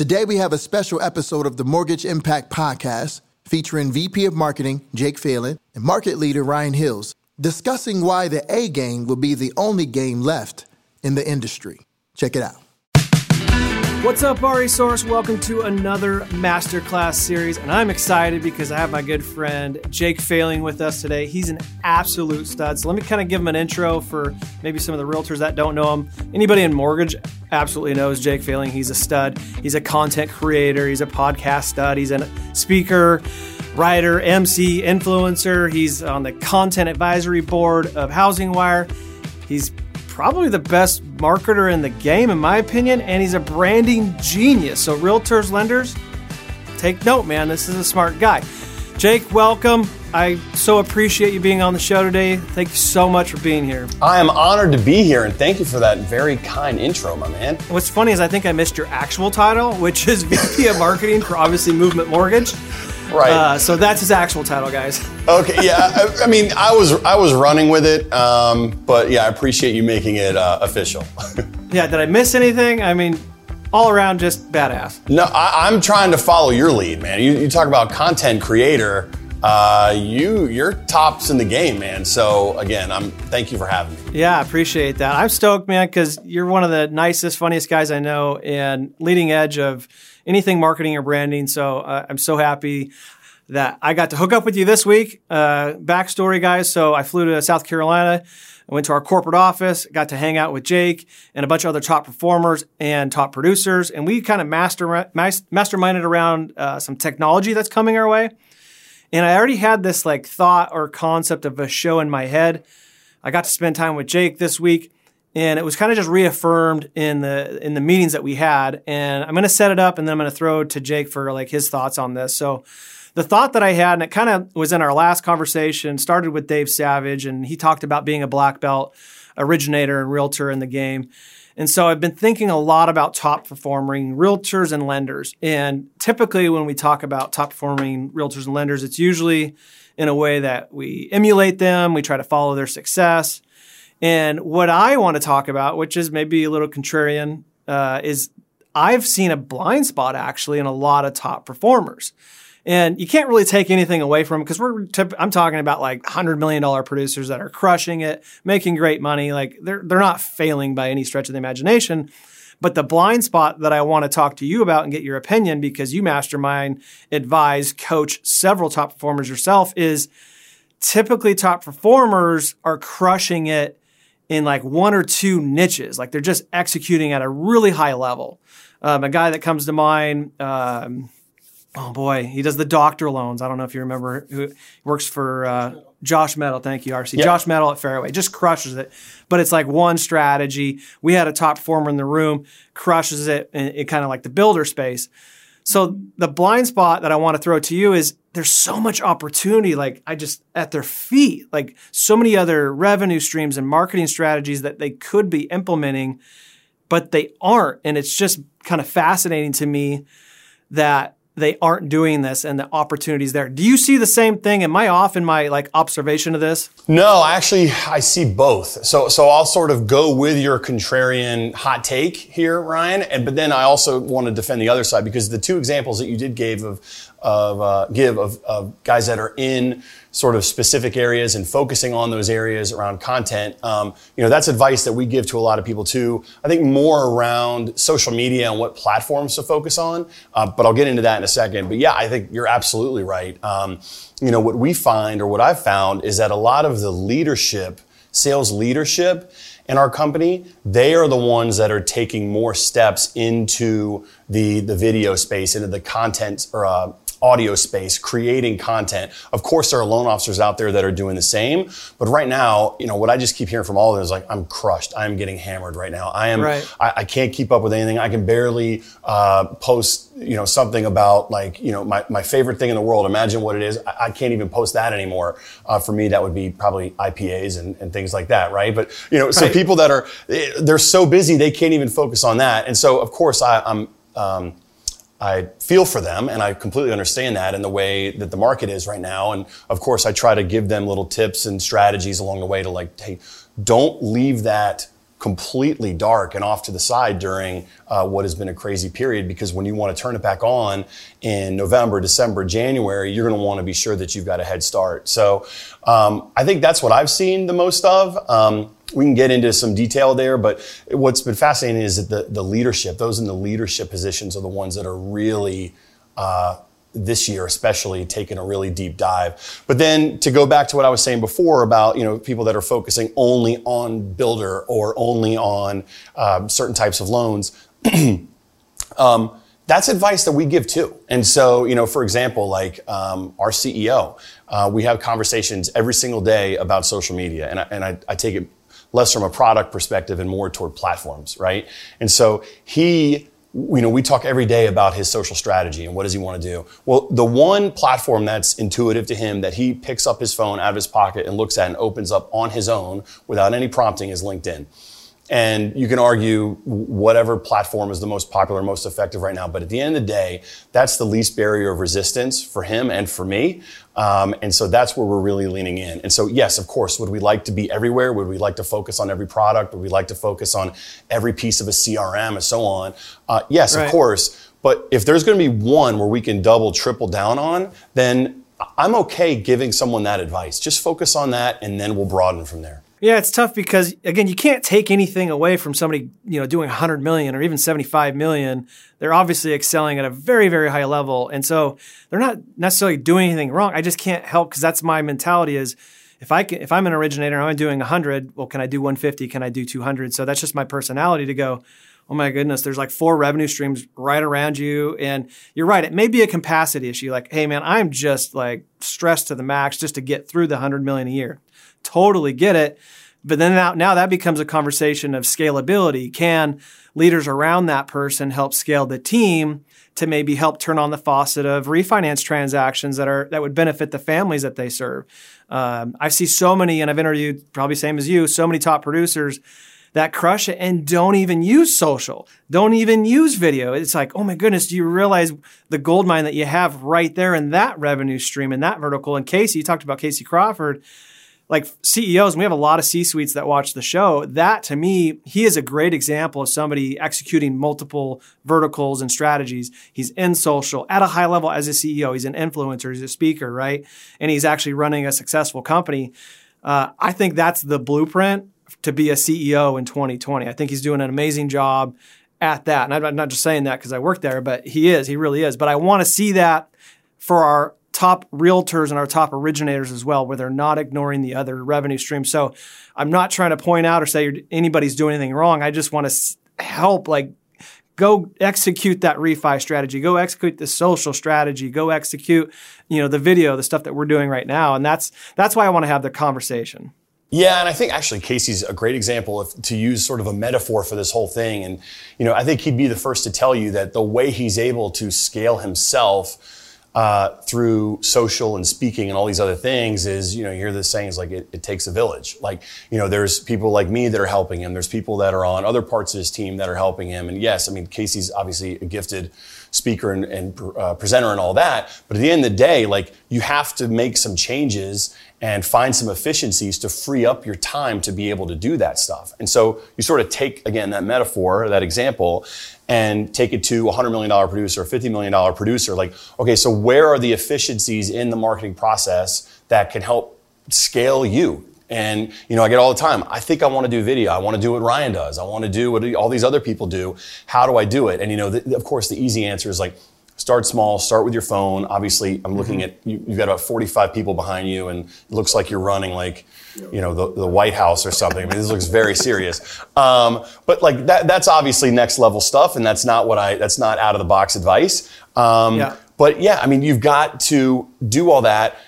Today, we have a special episode of the Mortgage Impact Podcast featuring VP of Marketing Jake Phelan and market leader Ryan Hills, discussing why the A game will be the only game left in the industry. Check it out. What's up, RE Source? Welcome to another masterclass series, and I'm excited because I have my good friend Jake Phelan with us today. He's an absolute stud. So let me kind of give him an intro for maybe some of the realtors that don't know him. Anybody in mortgage absolutely knows Jake Phelan. He's a stud. He's a content creator. He's a podcast stud. He's a speaker, writer, MC, influencer. He's on the content advisory board of Housing Wire. He's probably the best marketer in the game, in my opinion, and he's a branding genius. So, realtors, lenders, take note, man. This is a smart guy. Jake, welcome. I so appreciate you being on the show today. Thank you so much for being here. I am honored to be here, and thank you for that very kind intro, my man. What's funny is I think I missed your actual title, which is VP of Marketing for obviously Movement Mortgage. Right. Uh, so that's his actual title, guys. Okay. Yeah. I, I, mean, I was I was running with it, um, but yeah, I appreciate you making it uh, official. yeah. Did I miss anything? I mean, all around just badass. No, I, am trying to follow your lead, man. You, you talk about content creator. Uh, you you're tops in the game, man. So again, I'm thank you for having me. Yeah, I appreciate that. I'm stoked, man, because you're one of the nicest, funniest guys I know, and leading edge of anything marketing or branding. So uh, I'm so happy that I got to hook up with you this week. Uh, backstory, guys. So I flew to South Carolina. I went to our corporate office, got to hang out with Jake and a bunch of other top performers and top producers, and we kind of master, masterminded around uh, some technology that's coming our way. And I already had this like thought or concept of a show in my head. I got to spend time with Jake this week and it was kind of just reaffirmed in the in the meetings that we had and i'm going to set it up and then i'm going to throw to jake for like his thoughts on this so the thought that i had and it kind of was in our last conversation started with dave savage and he talked about being a black belt originator and realtor in the game and so I've been thinking a lot about top performing realtors and lenders. And typically, when we talk about top performing realtors and lenders, it's usually in a way that we emulate them, we try to follow their success. And what I want to talk about, which is maybe a little contrarian, uh, is I've seen a blind spot actually in a lot of top performers. And you can't really take anything away from because we're tip- I'm talking about like hundred million dollar producers that are crushing it, making great money. Like they're they're not failing by any stretch of the imagination. But the blind spot that I want to talk to you about and get your opinion because you mastermind, advise, coach several top performers yourself is typically top performers are crushing it in like one or two niches. Like they're just executing at a really high level. Um, a guy that comes to mind, um, oh boy, he does the doctor loans. I don't know if you remember who works for uh, Josh Mettle. Thank you, RC. Yep. Josh Mettle at Fairway just crushes it. But it's like one strategy. We had a top performer in the room, crushes it in, in kind of like the builder space. So the blind spot that I want to throw to you is there's so much opportunity like I just at their feet, like so many other revenue streams and marketing strategies that they could be implementing but they aren't. And it's just kind of fascinating to me that they aren't doing this and the opportunities there. Do you see the same thing? Am I off in my like observation of this? No, actually I see both. So so I'll sort of go with your contrarian hot take here, Ryan, and but then I also want to defend the other side because the two examples that you did give of of uh, give of, of guys that are in sort of specific areas and focusing on those areas around content. Um, you know, that's advice that we give to a lot of people too. I think more around social media and what platforms to focus on. Uh, but I'll get into that in a second. But yeah, I think you're absolutely right. Um, you know, what we find or what I've found is that a lot of the leadership, sales leadership, in our company, they are the ones that are taking more steps into the, the video space, into the content or uh, audio space, creating content. Of course, there are loan officers out there that are doing the same. But right now, you know, what I just keep hearing from all of them is like, I'm crushed. I'm getting hammered right now. I am, right. I, I, can't keep up with anything. I can barely uh, post, you know, something about like, you know, my, my favorite thing in the world. Imagine what it is. I, I can't even post that anymore. Uh, for me, that would be probably IPAs and, and things like that, right? But, you know, so right. people that are, they're so busy, they can't even focus on that. And so, of course, I, I'm, um, I feel for them and I completely understand that in the way that the market is right now. And of course, I try to give them little tips and strategies along the way to like, hey, don't leave that completely dark and off to the side during uh, what has been a crazy period because when you want to turn it back on in November, December, January, you're going to want to be sure that you've got a head start. So um, I think that's what I've seen the most of. Um, we can get into some detail there, but what's been fascinating is that the, the leadership, those in the leadership positions are the ones that are really uh, this year especially taken a really deep dive. But then to go back to what I was saying before about you know people that are focusing only on builder or only on um, certain types of loans. um, that's advice that we give too. And so, you know, for example, like um, our CEO, uh, we have conversations every single day about social media, and I, and I, I take it less from a product perspective and more toward platforms, right? And so he you know, we talk every day about his social strategy and what does he want to do. Well, the one platform that's intuitive to him that he picks up his phone out of his pocket and looks at and opens up on his own without any prompting is LinkedIn. And you can argue whatever platform is the most popular, most effective right now. But at the end of the day, that's the least barrier of resistance for him and for me. Um, and so that's where we're really leaning in. And so, yes, of course, would we like to be everywhere? Would we like to focus on every product? Would we like to focus on every piece of a CRM and so on? Uh, yes, right. of course. But if there's going to be one where we can double, triple down on, then I'm okay giving someone that advice. Just focus on that and then we'll broaden from there. Yeah, it's tough because again, you can't take anything away from somebody, you know, doing 100 million or even 75 million. They're obviously excelling at a very, very high level, and so they're not necessarily doing anything wrong. I just can't help because that's my mentality. Is if I can, if I'm an originator, and I'm doing 100. Well, can I do 150? Can I do 200? So that's just my personality to go. Oh my goodness, there's like four revenue streams right around you. And you're right, it may be a capacity issue. Like, hey man, I'm just like stressed to the max just to get through the 100 million a year totally get it. But then now, now that becomes a conversation of scalability. Can leaders around that person help scale the team to maybe help turn on the faucet of refinance transactions that are that would benefit the families that they serve? Um, I see so many, and I've interviewed probably same as you, so many top producers that crush it and don't even use social, don't even use video. It's like, oh my goodness, do you realize the gold mine that you have right there in that revenue stream in that vertical? And Casey, you talked about Casey Crawford like CEOs, we have a lot of C suites that watch the show. That to me, he is a great example of somebody executing multiple verticals and strategies. He's in social at a high level as a CEO. He's an influencer, he's a speaker, right? And he's actually running a successful company. Uh, I think that's the blueprint to be a CEO in 2020. I think he's doing an amazing job at that. And I'm not just saying that because I work there, but he is, he really is. But I want to see that for our top realtors and our top originators as well, where they're not ignoring the other revenue streams. So I'm not trying to point out or say anybody's doing anything wrong. I just want to help, like, go execute that refi strategy, go execute the social strategy, go execute, you know, the video, the stuff that we're doing right now. And that's that's why I want to have the conversation. Yeah, and I think actually Casey's a great example of to use sort of a metaphor for this whole thing. And you know, I think he'd be the first to tell you that the way he's able to scale himself uh, through social and speaking and all these other things is, you know, you hear the sayings like it, it, takes a village. Like, you know, there's people like me that are helping him. There's people that are on other parts of his team that are helping him. And yes, I mean, Casey's obviously a gifted speaker and, and uh, presenter and all that. But at the end of the day, like, you have to make some changes and find some efficiencies to free up your time to be able to do that stuff. And so you sort of take, again, that metaphor, that example, and take it to a $100 million producer, a $50 million producer. Like, okay, so where are the efficiencies in the marketing process that can help scale you? And, you know, I get all the time, I think I want to do video. I want to do what Ryan does. I want to do what all these other people do. How do I do it? And, you know, the, of course, the easy answer is like, start small, start with your phone. Obviously, I'm looking mm-hmm. at you, have got about 45 people behind you, and it looks like you're running like, you know, the, the White House or something. I mean, this looks very serious. Um, but like that, that's obviously next level stuff, and that's not what I. That's not out of the box advice. Um, yeah. But yeah, I mean, you've got to do all that.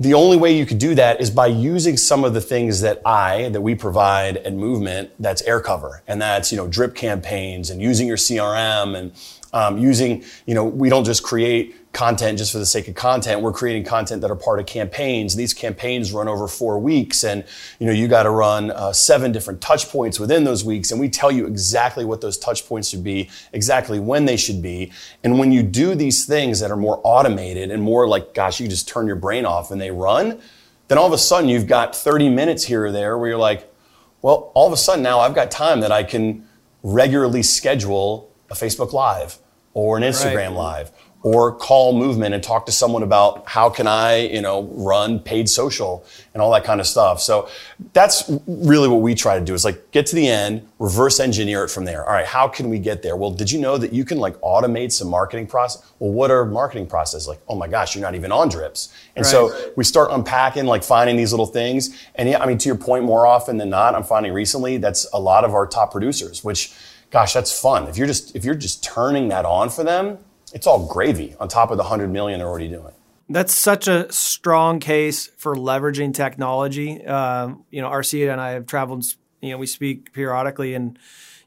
The only way you could do that is by using some of the things that I, that we provide at Movement, that's air cover. And that's, you know, drip campaigns and using your CRM and um, using, you know, we don't just create content just for the sake of content. We're creating content that are part of campaigns. These campaigns run over four weeks, and you know you got to run uh, seven different touch points within those weeks, and we tell you exactly what those touch points should be, exactly when they should be. And when you do these things that are more automated and more like, gosh, you just turn your brain off and they run, then all of a sudden you've got 30 minutes here or there where you're like, Well, all of a sudden now I've got time that I can regularly schedule a Facebook Live or an Instagram right. Live or call movement and talk to someone about how can I, you know, run paid social and all that kind of stuff. So that's really what we try to do is like get to the end, reverse engineer it from there. All right, how can we get there? Well, did you know that you can like automate some marketing process? Well, what are marketing processes? Like, oh my gosh, you're not even on drips. And right. so we start unpacking, like finding these little things. And yeah, I mean, to your point, more often than not, I'm finding recently that's a lot of our top producers, which gosh, that's fun. If you're just if you're just turning that on for them, it's all gravy on top of the 100 million they're already doing. That's such a strong case for leveraging technology. Uh, you know, RC and I have traveled, you know, we speak periodically and,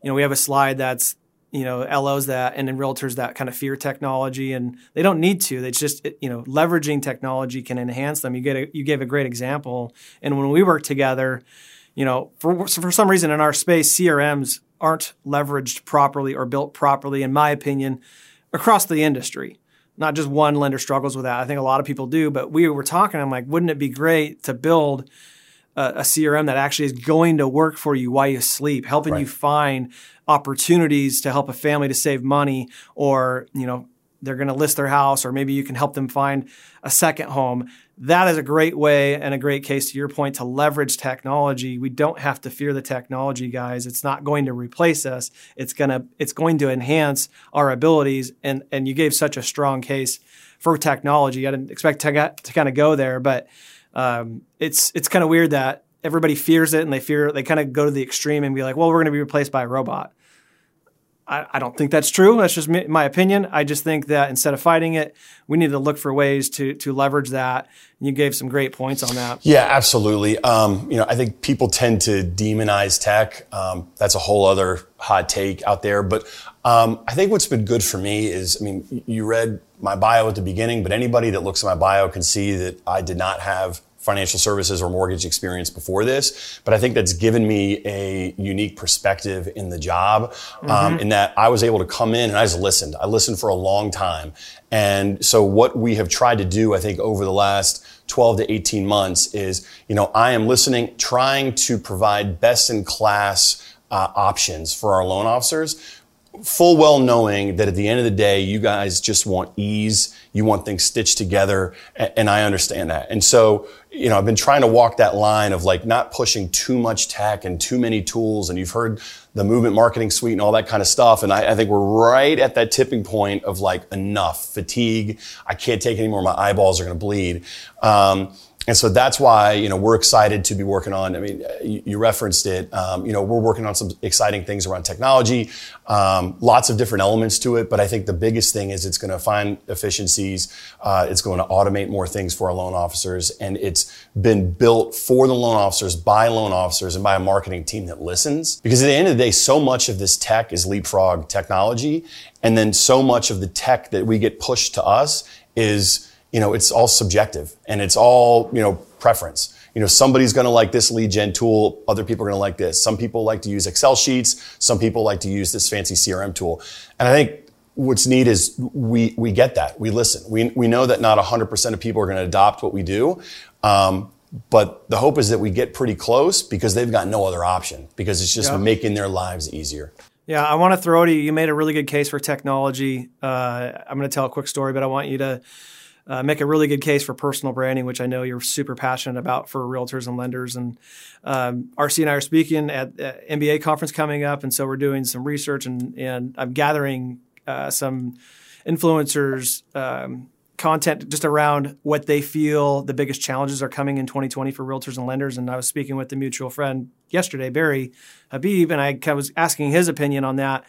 you know, we have a slide that's, you know, LOs that and then realtors that kind of fear technology and they don't need to. It's just, you know, leveraging technology can enhance them. You get a, you gave a great example. And when we work together, you know, for, for some reason in our space, CRMs aren't leveraged properly or built properly, in my opinion across the industry. Not just one lender struggles with that. I think a lot of people do, but we were talking. I'm like, wouldn't it be great to build a, a CRM that actually is going to work for you while you sleep, helping right. you find opportunities to help a family to save money, or you know, they're going to list their house, or maybe you can help them find a second home that is a great way and a great case to your point to leverage technology. We don't have to fear the technology, guys. It's not going to replace us. It's gonna it's going to enhance our abilities. And and you gave such a strong case for technology. I didn't expect to, to kind of go there, but um, it's it's kind of weird that everybody fears it and they fear they kind of go to the extreme and be like, well, we're going to be replaced by a robot. I, I don't think that's true. That's just my opinion. I just think that instead of fighting it, we need to look for ways to to leverage that. And you gave some great points on that. Yeah, absolutely. Um, you know, I think people tend to demonize tech. Um, that's a whole other hot take out there. But um, I think what's been good for me is, I mean, you read my bio at the beginning, but anybody that looks at my bio can see that I did not have financial services or mortgage experience before this, but I think that's given me a unique perspective in the job. Um, mm-hmm. in that I was able to come in and I just listened. I listened for a long time. And so what we have tried to do, I think, over the last 12 to 18 months is, you know, I am listening, trying to provide best in class uh, options for our loan officers full well knowing that at the end of the day, you guys just want ease. You want things stitched together. And I understand that. And so, you know, I've been trying to walk that line of like not pushing too much tech and too many tools. And you've heard the movement marketing suite and all that kind of stuff. And I, I think we're right at that tipping point of like enough fatigue. I can't take anymore. My eyeballs are going to bleed. Um, and so that's why, you know, we're excited to be working on, I mean, you, referenced it, um, you know, we're working on some exciting things around technology, um, lots of different elements to it. But I think the biggest thing is it's going to find efficiencies. Uh, it's going to automate more things for our loan officers. And it's been built for the loan officers, by loan officers, and by a marketing team that listens. Because at the end of the day, so much of this tech is leapfrog technology. And then so much of the tech that we get pushed to us is you know, it's all subjective and it's all, you know, preference. You know, somebody's going to like this lead gen tool. Other people are going to like this. Some people like to use Excel sheets. Some people like to use this fancy CRM tool. And I think what's neat is we, we get that. We listen. We, we know that not 100% of people are going to adopt what we do. Um, but the hope is that we get pretty close because they've got no other option because it's just yeah. making their lives easier. Yeah, I want to throw to you. You made a really good case for technology. Uh, I'm going to tell a quick story, but I want you to uh, make a really good case for personal branding, which I know you're super passionate about for realtors and lenders. And um, RC and I are speaking at, at MBA conference coming up, and so we're doing some research and and I'm gathering uh, some influencers. Um, content just around what they feel the biggest challenges are coming in 2020 for realtors and lenders. And I was speaking with the mutual friend yesterday, Barry Habib, and I was asking his opinion on that.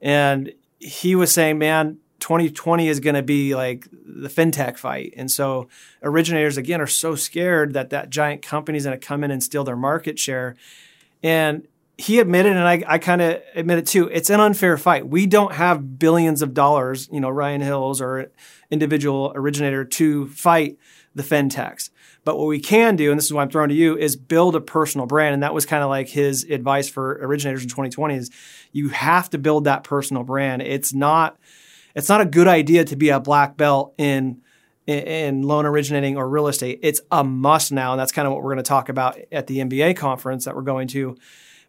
And he was saying, man, 2020 is going to be like the fintech fight. And so originators, again, are so scared that that giant company is going to come in and steal their market share. And he admitted, and I, I kind of admit it too, it's an unfair fight. We don't have billions of dollars, you know, Ryan Hills or individual originator to fight the fintechs. But what we can do, and this is why I'm throwing to you, is build a personal brand. And that was kind of like his advice for originators in 2020 is you have to build that personal brand. It's not – it's not a good idea to be a black belt in in, loan originating or real estate. It's a must now, and that's kind of what we're going to talk about at the MBA conference that we're going to.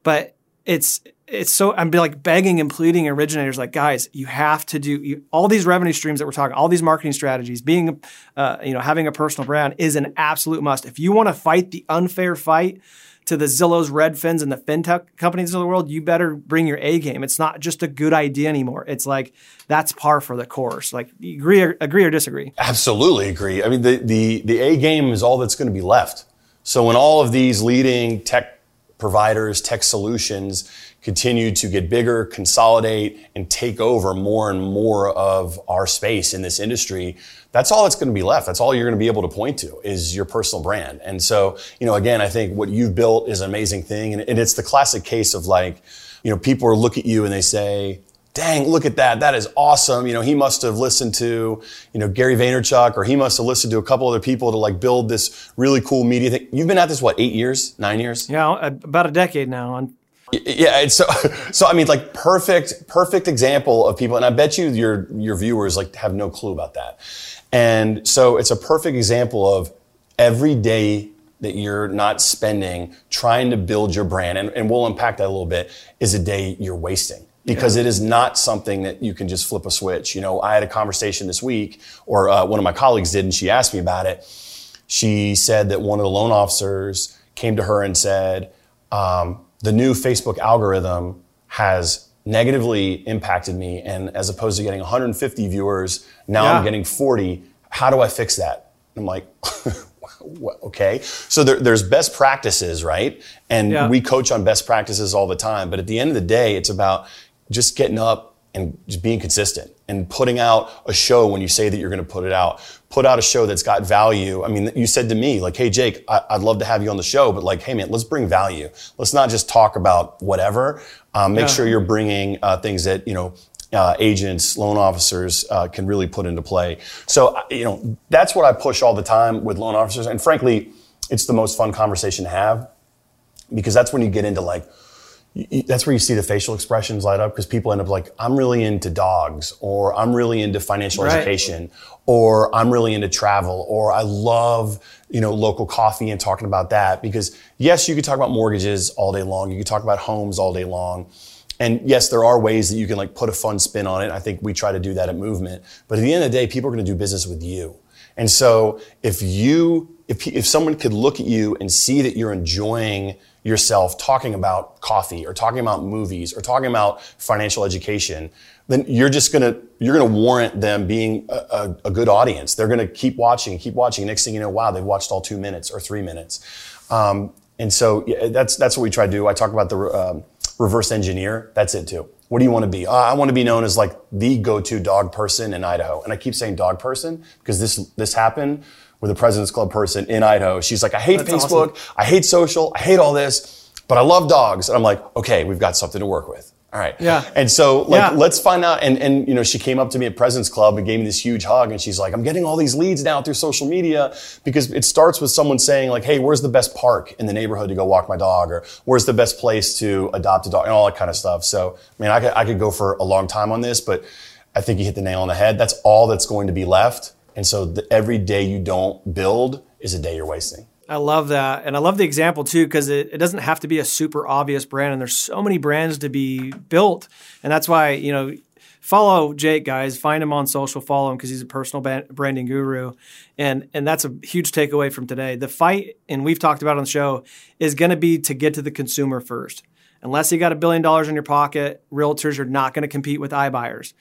But it's it's so I'm like begging and pleading originators like guys you have to do you, all these revenue streams that we're talking all these marketing strategies being uh, you know having a personal brand is an absolute must if you want to fight the unfair fight to the Zillows, Redfins, and the fintech companies of the world, you better bring your A game. It's not just a good idea anymore. It's like that's par for the course. Like agree or, agree or disagree? Absolutely agree. I mean, the the the A game is all that's going to be left. So when all of these leading tech providers, tech solutions continue to get bigger, consolidate, and take over more and more of our space in this industry, that's all that's going to be left. That's all you're going to be able to point to is your personal brand. And so, you know, again, I think what you've built is an amazing thing. And, it's the classic case of like, you know, people look at you and they say, dang, look at that. That is awesome. You know, he must have listened to, you know, Gary Vaynerchuk or he must have listened to a couple other people to like build this really cool media thing. You've been at this, what, eight years, nine years? Yeah, uh, about a decade now. On yeah, so so I mean, like perfect, perfect example of people, and I bet you your your viewers like have no clue about that. And so it's a perfect example of every day that you're not spending trying to build your brand, and, and we'll unpack that a little bit, is a day you're wasting because yeah. it is not something that you can just flip a switch. You know, I had a conversation this week, or uh, one of my colleagues did, and she asked me about it. She said that one of the loan officers came to her and said, um, the new Facebook algorithm has negatively impacted me. And as opposed to getting 150 viewers, now yeah. I'm getting 40. How do I fix that? I'm like, okay. So there, there's best practices, right? And yeah. we coach on best practices all the time. But at the end of the day, it's about just getting up and just being consistent and putting out a show when you say that you're going to put it out. Put out a show that's got value. I mean, you said to me, like, hey, Jake, I- would love to have you on the show, but like, hey, man, let's bring value. Let's not just talk about whatever. Um, make yeah. sure you're bringing uh, things that, you know, uh, agents, loan officers uh, can really put into play. So, uh, you know, that's what I push all the time with loan officers. And frankly, it's the most fun conversation to have because that's when you get into like, that's where you see the facial expressions light up because people end up like, I'm really into dogs, or I'm really into financial right. education, or I'm really into travel, or I love, you know, local coffee and talking about that. Because yes, you could talk about mortgages all day long. You could talk about homes all day long. And yes, there are ways that you can like put a fun spin on it. I think we try to do that at Movement. But at the end of the day, people are going to do business with you. And so if you, if, if someone could look at you and see that you're enjoying yourself talking about coffee or talking about movies or talking about financial education, then you're just gonna you're gonna warrant them being a, a, a good audience. They're gonna keep watching, keep watching. Next thing you know, wow, they've watched all two minutes or three minutes. Um, and so yeah, that's that's what we try to do. I talk about the um, reverse engineer. That's it too. What do you want to be? Uh, I want to be known as like the go-to dog person in Idaho. And I keep saying dog person because this this happened with a President's Club person in Idaho. She's like, I hate That's Facebook, awesome. I hate social, I hate all this, but I love dogs. And I'm like, okay, we've got something to work with. All right. Yeah. And so like yeah. let's find out and and you know she came up to me at President's Club and gave me this huge hug and she's like I'm getting all these leads now through social media because it starts with someone saying like hey where's the best park in the neighborhood to go walk my dog or where's the best place to adopt a dog and all that kind of stuff. So I mean I could I could go for a long time on this but I think you hit the nail on the head. That's all that's going to be left and so the, every day you don't build is a day you're wasting. I love that. And I love the example too, because it, it doesn't have to be a super obvious brand. And there's so many brands to be built. And that's why, you know, follow Jake, guys. Find him on social, follow him because he's a personal branding guru. And, and that's a huge takeaway from today. The fight, and we've talked about on the show, is going to be to get to the consumer first. Unless you got a billion dollars in your pocket, realtors are not going to compete with iBuyers.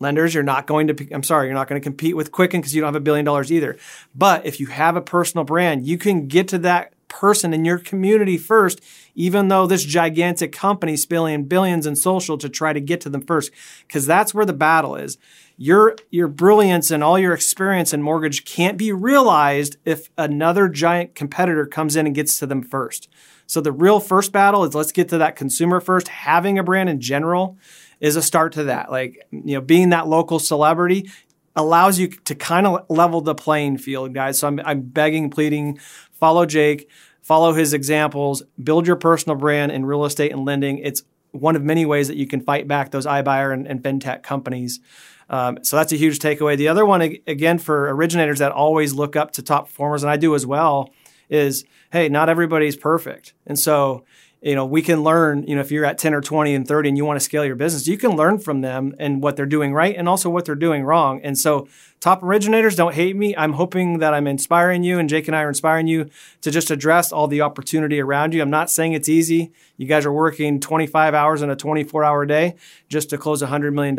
Lenders, you're not going to, I'm sorry, you're not going to compete with Quicken because you don't have a billion dollars either. But if you have a personal brand, you can get to that person in your community first, even though this gigantic company spilling billions in social to try to get to them first, because that's where the battle is. Your, your brilliance and all your experience in mortgage can't be realized if another giant competitor comes in and gets to them first. So the real first battle is let's get to that consumer first, having a brand in general is a start to that. Like, you know, being that local celebrity allows you to kind of level the playing field, guys. So I'm, I'm begging, pleading, follow Jake, follow his examples, build your personal brand in real estate and lending. It's one of many ways that you can fight back those iBuyer and, and fintech companies. Um, so that's a huge takeaway. The other one, again, for originators that always look up to top performers, and I do as well, is hey, not everybody's perfect. And so you know, we can learn, you know, if you're at 10 or 20 and 30 and you want to scale your business, you can learn from them and what they're doing right and also what they're doing wrong. And so, top originators, don't hate me. I'm hoping that I'm inspiring you and Jake and I are inspiring you to just address all the opportunity around you. I'm not saying it's easy. You guys are working 25 hours in a 24 hour day just to close $100 million.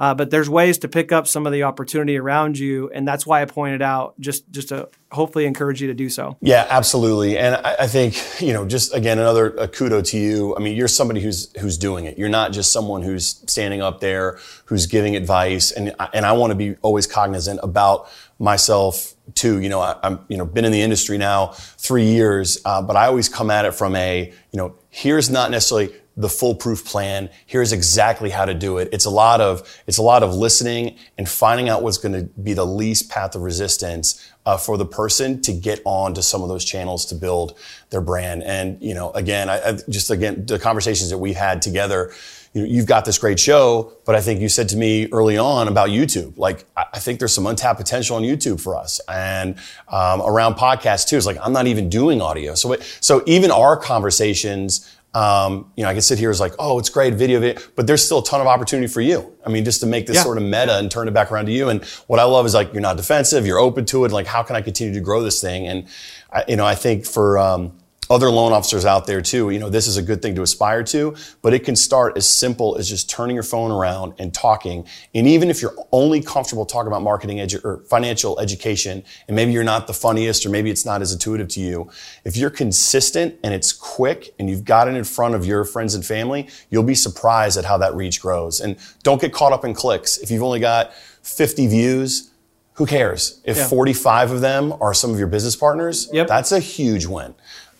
Uh, but there's ways to pick up some of the opportunity around you, and that's why I pointed out just just to hopefully encourage you to do so. Yeah, absolutely. And I, I think you know, just again, another kudo to you. I mean, you're somebody who's who's doing it. You're not just someone who's standing up there who's giving advice. And and I want to be always cognizant about myself too. You know, I, am you know been in the industry now three years, uh, but I always come at it from a you know here's not necessarily the foolproof plan. Here's exactly how to do it. It's a lot of it's a lot of listening and finding out what's going to be the least path of resistance uh, for the person to get on to some of those channels to build their brand. And you know, again, I, I just again the conversations that we've had together. You know, you've got this great show, but I think you said to me early on about YouTube. Like, I think there's some untapped potential on YouTube for us, and um, around podcasts too. It's like I'm not even doing audio, so it, so even our conversations um, you know, I can sit here as like, oh, it's great video, video, but there's still a ton of opportunity for you. I mean, just to make this yeah. sort of meta and turn it back around to you. And what I love is like, you're not defensive, you're open to it. Like, how can I continue to grow this thing? And, I, you know, I think for, um, other loan officers out there too, you know, this is a good thing to aspire to, but it can start as simple as just turning your phone around and talking. And even if you're only comfortable talking about marketing edu- or financial education, and maybe you're not the funniest or maybe it's not as intuitive to you, if you're consistent and it's quick and you've got it in front of your friends and family, you'll be surprised at how that reach grows. And don't get caught up in clicks. If you've only got 50 views, who cares? If yeah. 45 of them are some of your business partners, yep. that's a huge win.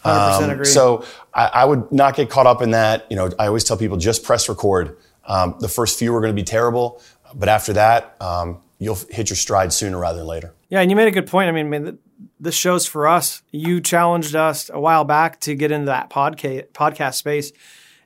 100% um, agree. So I, I, would not get caught up in that. You know, I always tell people just press record. Um, the first few are going to be terrible, but after that, um, you'll hit your stride sooner rather than later. Yeah, and you made a good point. I mean, I mean this show's for us. You challenged us a while back to get into that podcast podcast space,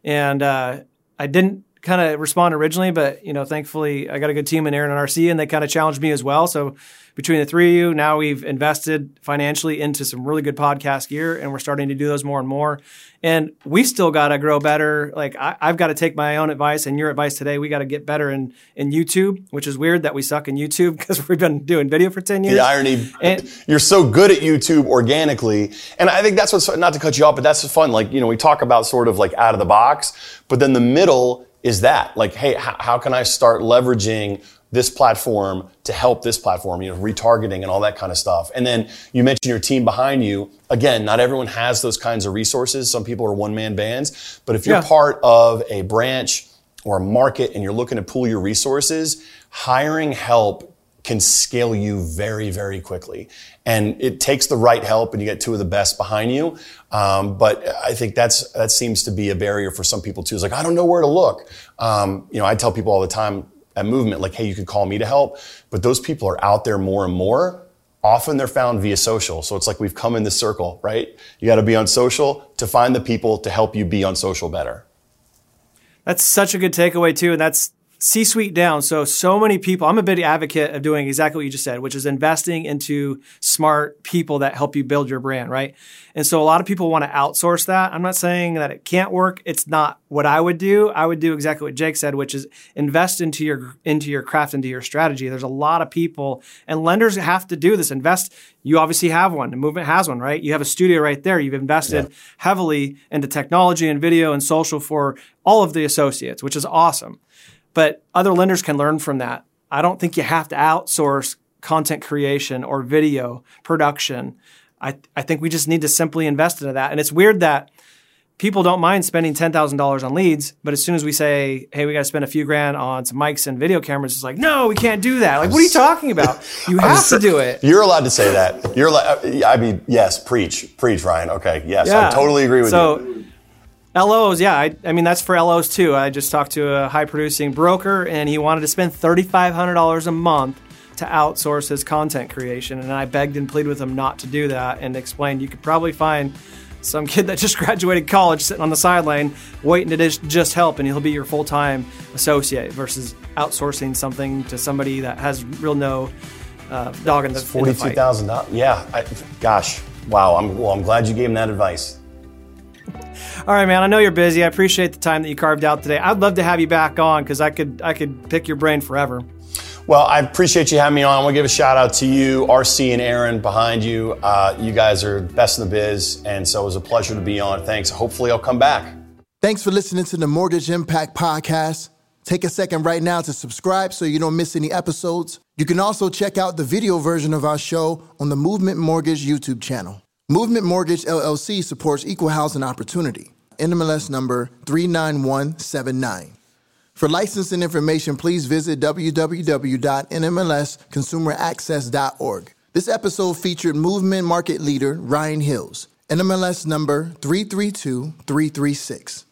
and uh, I didn't kind of respond originally, but you know, thankfully, I got a good team in Aaron and RC, and they kind of challenged me as well. So between the three of you, now we've invested financially into some really good podcast gear, and we're starting to do those more and more. And we still got to grow better. Like I, have got to take my own advice and your advice today. We got to get better in in YouTube, which is weird that we suck in YouTube because we've been doing video for ten years. The irony, and, you're so good at YouTube organically, and I think that's what's not to cut you off, but that's fun. Like you know, we talk about sort of like out of the box, but then the middle is that like, hey, how, how can I start leveraging this platform to help this platform, you know, retargeting and all that kind of stuff. And then you mentioned your team behind you. Again, not everyone has those kinds of resources. Some people are one man bands, but if you're yeah. part of a branch or a market and you're looking to pool your resources, hiring help can scale you very, very quickly. And it takes the right help and you get two of the best behind you. Um, but I think that's, that seems to be a barrier for some people too. It's like, I don't know where to look. Um, you know, I tell people all the time, a movement like, hey, you can call me to help. But those people are out there more and more. Often they're found via social. So it's like we've come in this circle, right? You got to be on social to find the people to help you be on social better. That's such a good takeaway too. And that's C suite down. So, so many people, I'm a big advocate of doing exactly what you just said, which is investing into smart people that help you build your brand, right? And so a lot of people want to outsource that. I'm not saying that it can't work. It's not what I would do. I would do exactly what Jake said, which is invest into your, into your craft, into your strategy. There's a lot of people and lenders have to do this. Invest. You obviously have one. The movement has one, right? You have a studio right there. You've invested yeah. heavily into technology and video and social for all of the associates, which is awesome. But other lenders can learn from that. I don't think you have to outsource content creation or video production. I, I think we just need to simply invest into that. And it's weird that people don't mind spending $10,000 on leads, but as soon as we say, hey, we got to spend a few grand on some mics and video cameras, it's like, no, we can't do that. Like, what are you talking about? You have to do it. You're allowed to say that. You're allowed, uh, I mean, yes, preach, preach, Ryan. Okay, yes, yeah. I totally agree with so, you. LOs, yeah. I, I, mean, that's for LOs too. I just talked to a high producing broker and he wanted to spend $3,500 a month to outsource his content creation. And I begged and pleaded with him not to do that and explained you could probably find some kid that just graduated college sitting on the sideline waiting to just, help and he'll be your full-time associate versus outsourcing something to somebody that has real no uh, dog in the, Forty-two thousand dollars. Yeah. I, gosh. Wow. I'm well. I'm glad you gave him that advice. All right, man. I know you're busy. I appreciate the time that you carved out today. I'd love to have you back on because I could I could pick your brain forever. Well, I appreciate you having me on. I want to give a shout out to you, RC and Aaron behind you. Uh, you guys are best in the biz, and so it was a pleasure to be on. Thanks. Hopefully, I'll come back. Thanks for listening to the Mortgage Impact Podcast. Take a second right now to subscribe so you don't miss any episodes. You can also check out the video version of our show on the Movement Mortgage YouTube channel. Movement Mortgage LLC supports equal housing opportunity. NMLS number 39179. For licensing information, please visit www.nmlsconsumeraccess.org. This episode featured movement market leader Ryan Hills, NMLS number 332336.